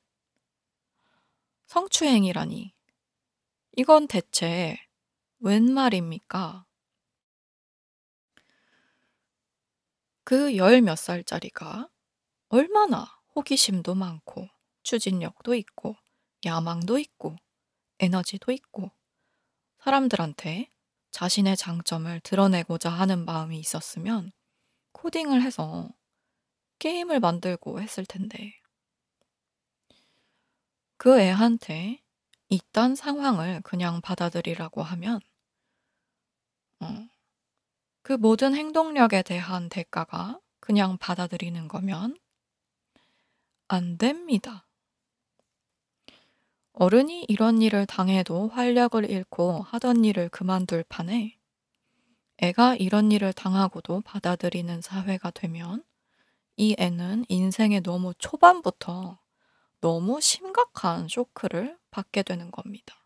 성추행이라니 이건 대체 웬 말입니까? 그 열 몇 살짜리가 얼마나 호기심도 많고 추진력도 있고 야망도 있고 에너지도 있고 사람들한테 자신의 장점을 드러내고자 하는 마음이 있었으면 코딩을 해서 게임을 만들고 했을 텐데. 그 애한테 이딴 상황을 그냥 받아들이라고 하면, 어, 그 모든 행동력에 대한 대가가 그냥 받아들이는 거면 안 됩니다. 어른이 이런 일을 당해도 활력을 잃고 하던 일을 그만둘 판에 애가 이런 일을 당하고도 받아들이는 사회가 되면 이 애는 인생의 너무 초반부터 너무 심각한 쇼크를 받게 되는 겁니다.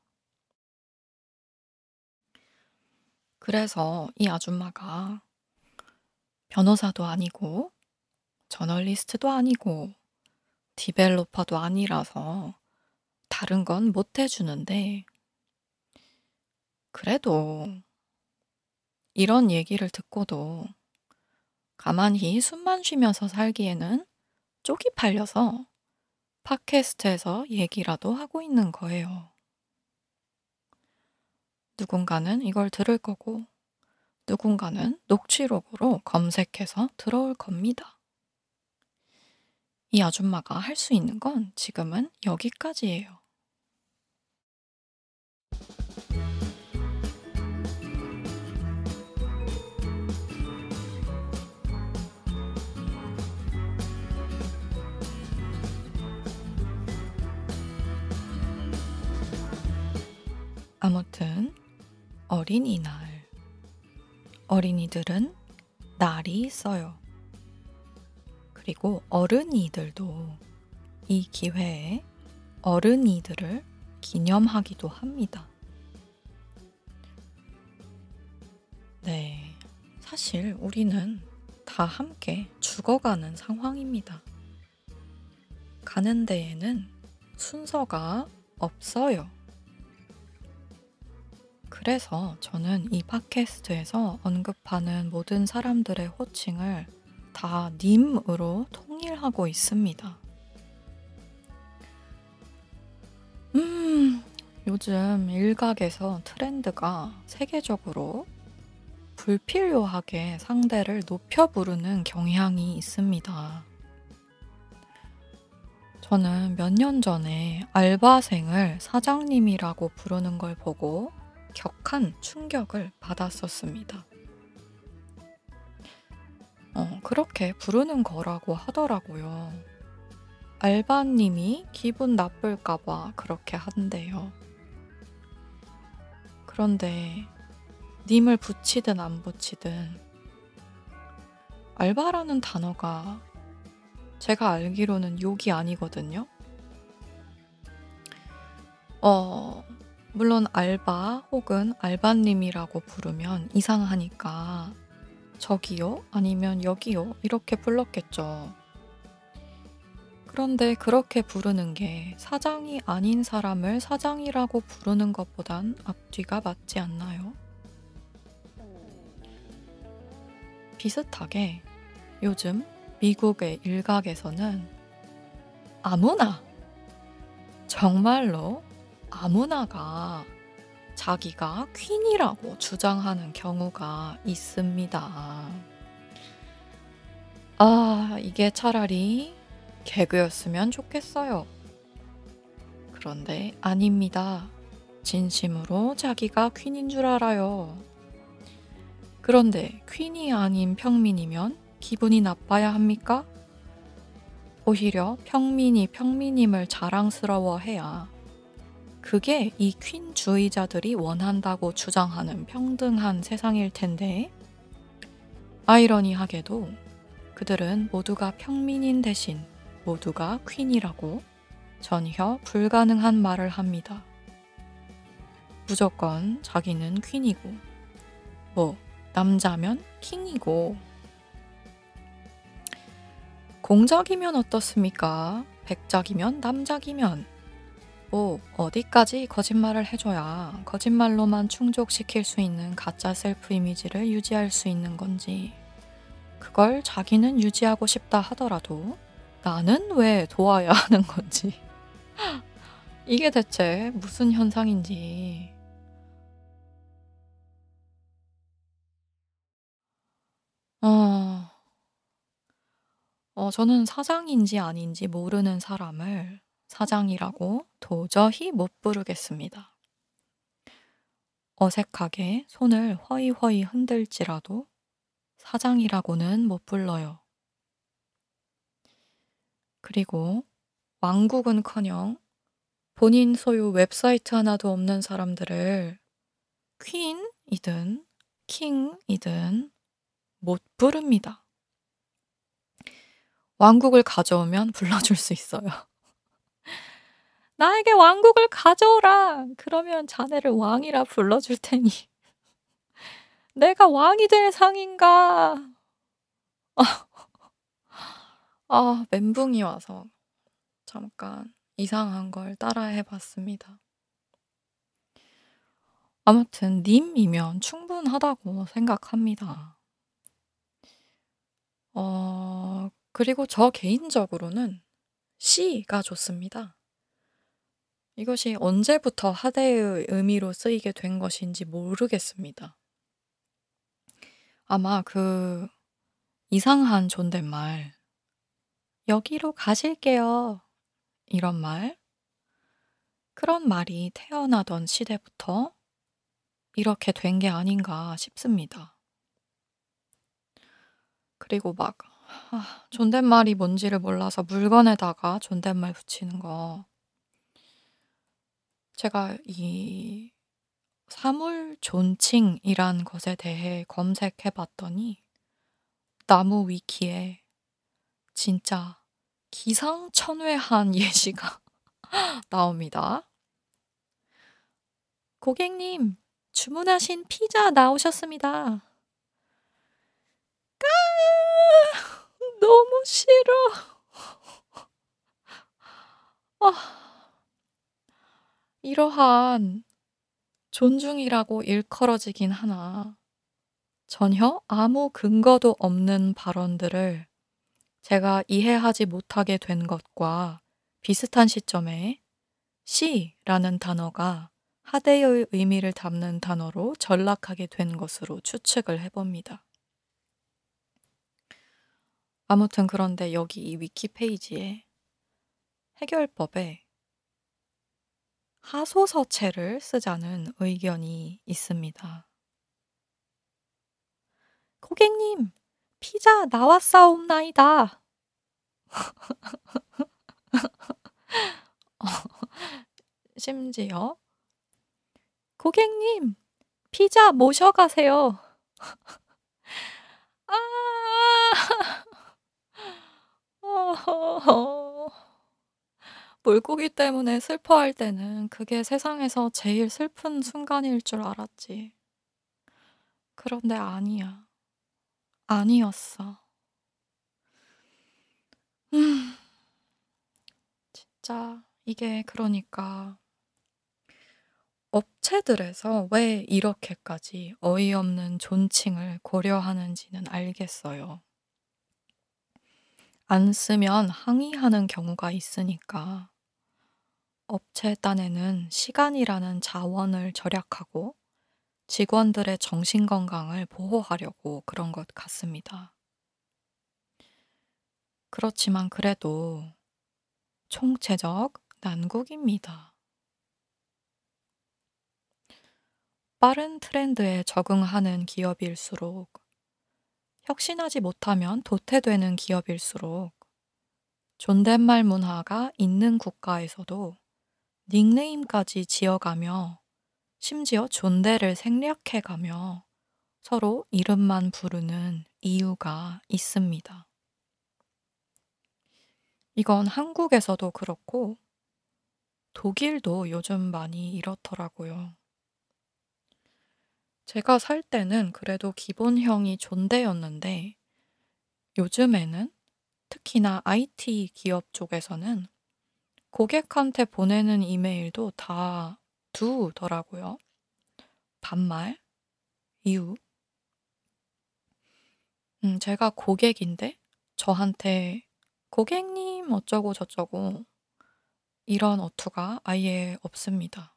그래서 이 아줌마가 변호사도 아니고 저널리스트도 아니고 디벨로퍼도 아니라서 다른 건 못 해주는데, 그래도 이런 얘기를 듣고도 가만히 숨만 쉬면서 살기에는 쪽이 팔려서 팟캐스트에서 얘기라도 하고 있는 거예요. 누군가는 이걸 들을 거고, 누군가는 녹취록으로 검색해서 들어올 겁니다. 이 아줌마가 할 수 있는 건 지금은 여기까지예요. 아무튼 어린이날. 어린이들은 날이 있어요. 그리고 어른이들도 이 기회에 어른이들을 기념하기도 합니다. 네. 사실 우리는 다 함께 죽어가는 상황입니다. 가는 데에는 순서가 없어요. 그래서 저는 이 팟캐스트에서 언급하는 모든 사람들의 호칭을 다 님으로 통일하고 있습니다. 요즘 일각에서 트렌드가 세계적으로 불필요하게 상대를 높여 부르는 경향이 있습니다. 저는 몇 년 전에 알바생을 사장님이라고 부르는 걸 보고 격한 충격을 받았었습니다. 어, 그렇게 부르는 거라고 하더라고요. 알바님이 기분 나쁠까봐 그렇게 한대요. 그런데 님을 붙이든 안 붙이든 알바라는 단어가 제가 알기로는 욕이 아니거든요. 어, 물론 알바 혹은 알바님이라고 부르면 이상하니까 저기요? 아니면 여기요? 이렇게 불렀겠죠. 그런데 그렇게 부르는 게 사장이 아닌 사람을 사장이라고 부르는 것보단 앞뒤가 맞지 않나요? 비슷하게 요즘 미국의 일각에서는 아무나, 정말로 아무나가 자기가 퀸이라고 주장하는 경우가 있습니다. 아, 이게 차라리 개그였으면 좋겠어요. 그런데 아닙니다. 진심으로 자기가 퀸인 줄 알아요. 그런데 퀸이 아닌 평민이면 기분이 나빠야 합니까? 오히려 평민이 평민임을 자랑스러워해야 그게 이 퀸주의자들이 원한다고 주장하는 평등한 세상일 텐데 아이러니하게도 그들은 모두가 평민인 대신 모두가 퀸이라고 전혀 불가능한 말을 합니다. 무조건 자기는 퀸이고 뭐 남자면 킹이고 공작이면 어떻습니까? 백작이면 남작이면 뭐 어디까지 거짓말을 해줘야 거짓말로만 충족시킬 수 있는 가짜 셀프 이미지를 유지할 수 있는 건지. 그걸 자기는 유지하고 싶다 하더라도 나는 왜 도와야 하는 건지. 이게 대체 무슨 현상인지. 어, 어, 저는 사장인지 아닌지 모르는 사람을 사장이라고 도저히 못 부르겠습니다. 어색하게 손을 허이허이 흔들지라도 사장이라고는 못 불러요. 그리고 왕국은 커녕 본인 소유 웹사이트 하나도 없는 사람들을 퀸이든 킹이든 못 부릅니다. 왕국을 가져오면 불러줄 수 있어요. 나에게 왕국을 가져오라! 그러면 자네를 왕이라 불러줄 테니. 내가 왕이 될 상인가? 아, 아, 멘붕이 와서 잠깐 이상한 걸 따라 해 봤습니다. 아무튼 님이면 충분하다고 생각합니다. 어, 그리고 저 개인적으로는 C가 좋습니다. 이것이 언제부터 하대의 의미로 쓰이게 된 것인지 모르겠습니다. 아마 그 이상한 존댓말, 여기로 가실게요. 이런 말, 그런 말이 태어나던 시대부터 이렇게 된 게 아닌가 싶습니다. 그리고 막, 아, 존댓말이 뭔지를 몰라서 물건에다가 존댓말 붙이는 거. 제가 이 사물 존칭이란 것에 대해 검색해 봤더니 나무 위키에 진짜 기상천외한 예시가 나옵니다. 고객님, 주문하신 피자 나오셨습니다. 까! 너무 싫어. 아. 이러한 존중이라고 일컬어지긴 하나 전혀 아무 근거도 없는 발언들을 제가 이해하지 못하게 된 것과 비슷한 시점에 씨라는 단어가 하대의 의미를 담는 단어로 전락하게 된 것으로 추측을 해봅니다. 아무튼 그런데 여기 이 위키 페이지에 해결법에 하소서체를 쓰자는 의견이 있습니다. 고객님, 피자 나왔사옵나이다. 어, 심지어 고객님, 피자 모셔가세요. 아. 물고기 때문에 슬퍼할 때는 그게 세상에서 제일 슬픈 순간일 줄 알았지. 그런데 아니야. 아니었어. 음, 진짜 이게 그러니까 업체들에서 왜 이렇게까지 어이없는 존칭을 고려하는지는 알겠어요. 안 쓰면 항의하는 경우가 있으니까 업체 딴에는 시간이라는 자원을 절약하고 직원들의 정신 건강을 보호하려고 그런 것 같습니다. 그렇지만 그래도 총체적 난국입니다. 빠른 트렌드에 적응하는 기업일수록 혁신하지 못하면 도태되는 기업일수록 존댓말 문화가 있는 국가에서도 닉네임까지 지어가며 심지어 존대를 생략해가며 서로 이름만 부르는 이유가 있습니다. 이건 한국에서도 그렇고 독일도 요즘 많이 이렇더라고요. 제가 살 때는 그래도 기본형이 존대였는데 요즘에는 특히나 IT 기업 쪽에서는 고객한테 보내는 이메일도 다 두더라고요. 반말, 이유. 음, 제가 고객인데 저한테 고객님 어쩌고 저쩌고 이런 어투가 아예 없습니다.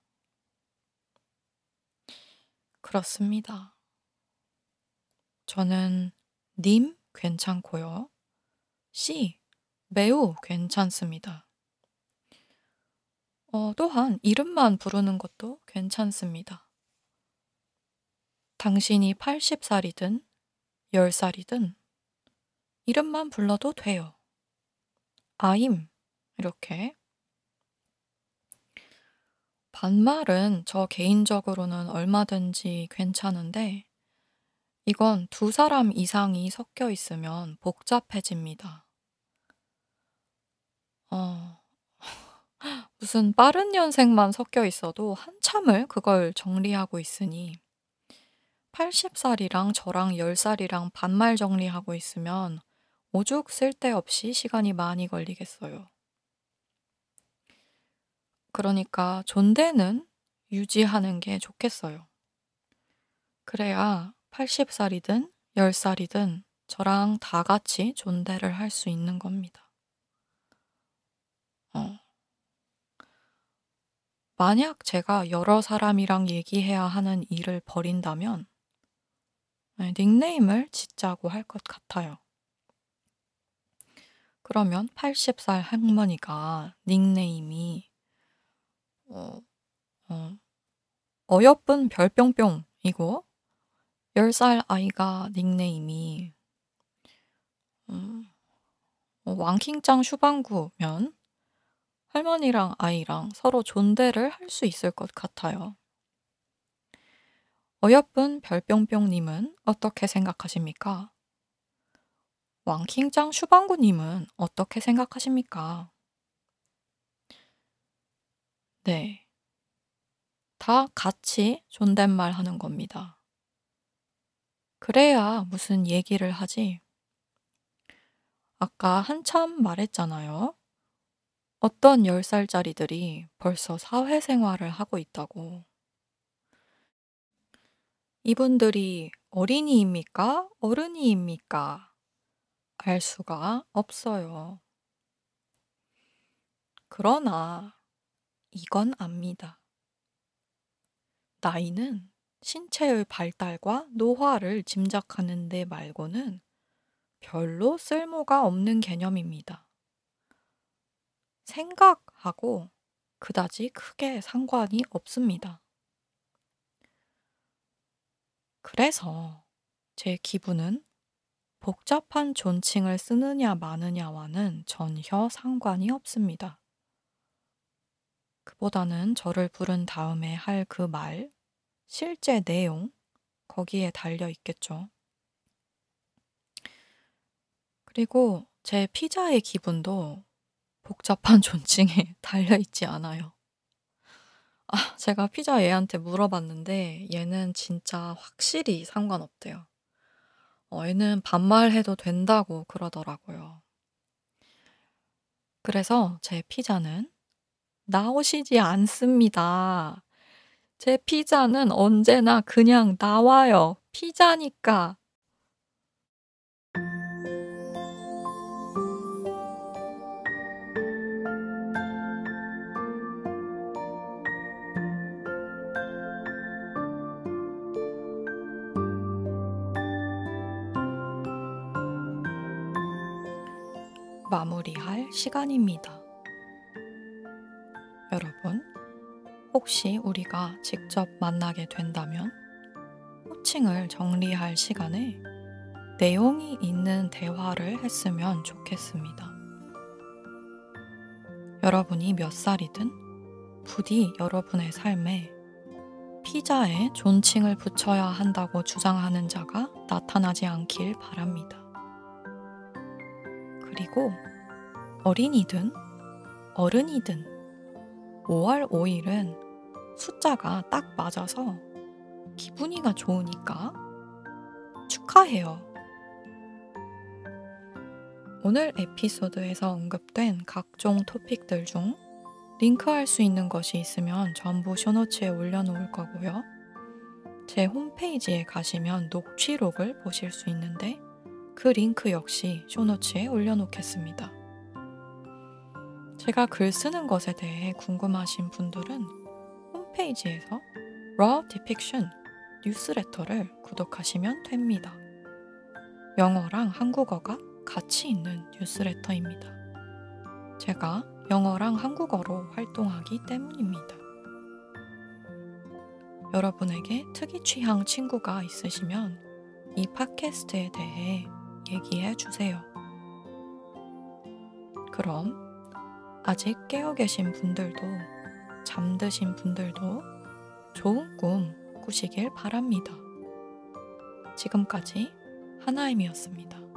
그렇습니다. 저는 님 괜찮고요. 씨 매우 괜찮습니다. 어, 또한 이름만 부르는 것도 괜찮습니다. 당신이 80살이든 10살이든 이름만 불러도 돼요. 아임, 이렇게. 반말은 저 개인적으로는 얼마든지 괜찮은데, 이건 두 사람 이상이 섞여 있으면 복잡해집니다. 어, 무슨 빠른 년생만 섞여 있어도 한참을 그걸 정리하고 있으니 80살이랑 저랑 10살이랑 반말 정리하고 있으면 오죽 쓸데없이 시간이 많이 걸리겠어요. 그러니까 존대는 유지하는 게 좋겠어요. 그래야 80살이든 10살이든 저랑 다 같이 존대를 할 수 있는 겁니다. 어. 만약 제가 여러 사람이랑 얘기해야 하는 일을 버린다면 네, 닉네임을 짓자고 할 것 같아요. 그러면 80살 할머니가 닉네임이 어, 어, 어여쁜 별뿅뿅이고 10살 아이가 닉네임이 음, 어, 왕킹짱 슈방구면 할머니랑 아이랑 서로 존대를 할 수 있을 것 같아요. 어여쁜 별뿅뿅님은 어떻게 생각하십니까? 왕킹짱 슈방구님은 어떻게 생각하십니까? 네. 다 같이 존댓말 하는 겁니다. 그래야 무슨 얘기를 하지. 아까 한참 말했잖아요. 어떤 10살짜리들이 벌써 사회생활을 하고 있다고. 이분들이 어린이입니까? 어른이입니까? 알 수가 없어요. 그러나 이건 압니다. 나이는 신체의 발달과 노화를 짐작하는 데 말고는 별로 쓸모가 없는 개념입니다. 생각하고 그다지 크게 상관이 없습니다. 그래서 제 기분은 복잡한 존칭을 쓰느냐 마느냐와는 전혀 상관이 없습니다. 그보다는 저를 부른 다음에 할 그 말, 실제 내용, 거기에 달려 있겠죠. 그리고 제 피자의 기분도 복잡한 존칭에 달려 있지 않아요. 아, 제가 피자 얘한테 물어봤는데 얘는 진짜 확실히 상관없대요. 어, 얘는 반말해도 된다고 그러더라고요. 그래서 제 피자는 나오시지 않습니다. 제 피자는 언제나 그냥 나와요. 피자니까. 할 시간입니다. 여러분, 혹시 우리가 직접 만나게 된다면 호칭을 정리할 시간에 내용이 있는 대화를 했으면 좋겠습니다. 여러분이 몇 살이든 부디 여러분의 삶에 피자에 존칭을 붙여야 한다고 주장하는 자가 나타나지 않길 바랍니다. 그리고 어린이든 어른이든 5월 5일은 숫자가 딱 맞아서 기분이가 좋으니까 축하해요. 오늘 에피소드에서 언급된 각종 토픽들 중 링크할 수 있는 것이 있으면 전부 쇼노츠에 올려놓을 거고요. 제 홈페이지에 가시면 녹취록을 보실 수 있는데 그 링크 역시 쇼노츠에 올려놓겠습니다. 제가 글 쓰는 것에 대해 궁금하신 분들은 홈페이지에서 Raw Depiction 뉴스레터를 구독하시면 됩니다. 영어랑 한국어가 같이 있는 뉴스레터입니다. 제가 영어랑 한국어로 활동하기 때문입니다. 여러분에게 특이 취향 친구가 있으시면 이 팟캐스트에 대해 얘기해 주세요. 그럼 아직 깨어 계신 분들도 잠드신 분들도 좋은 꿈 꾸시길 바랍니다. 지금까지 하나임이었습니다.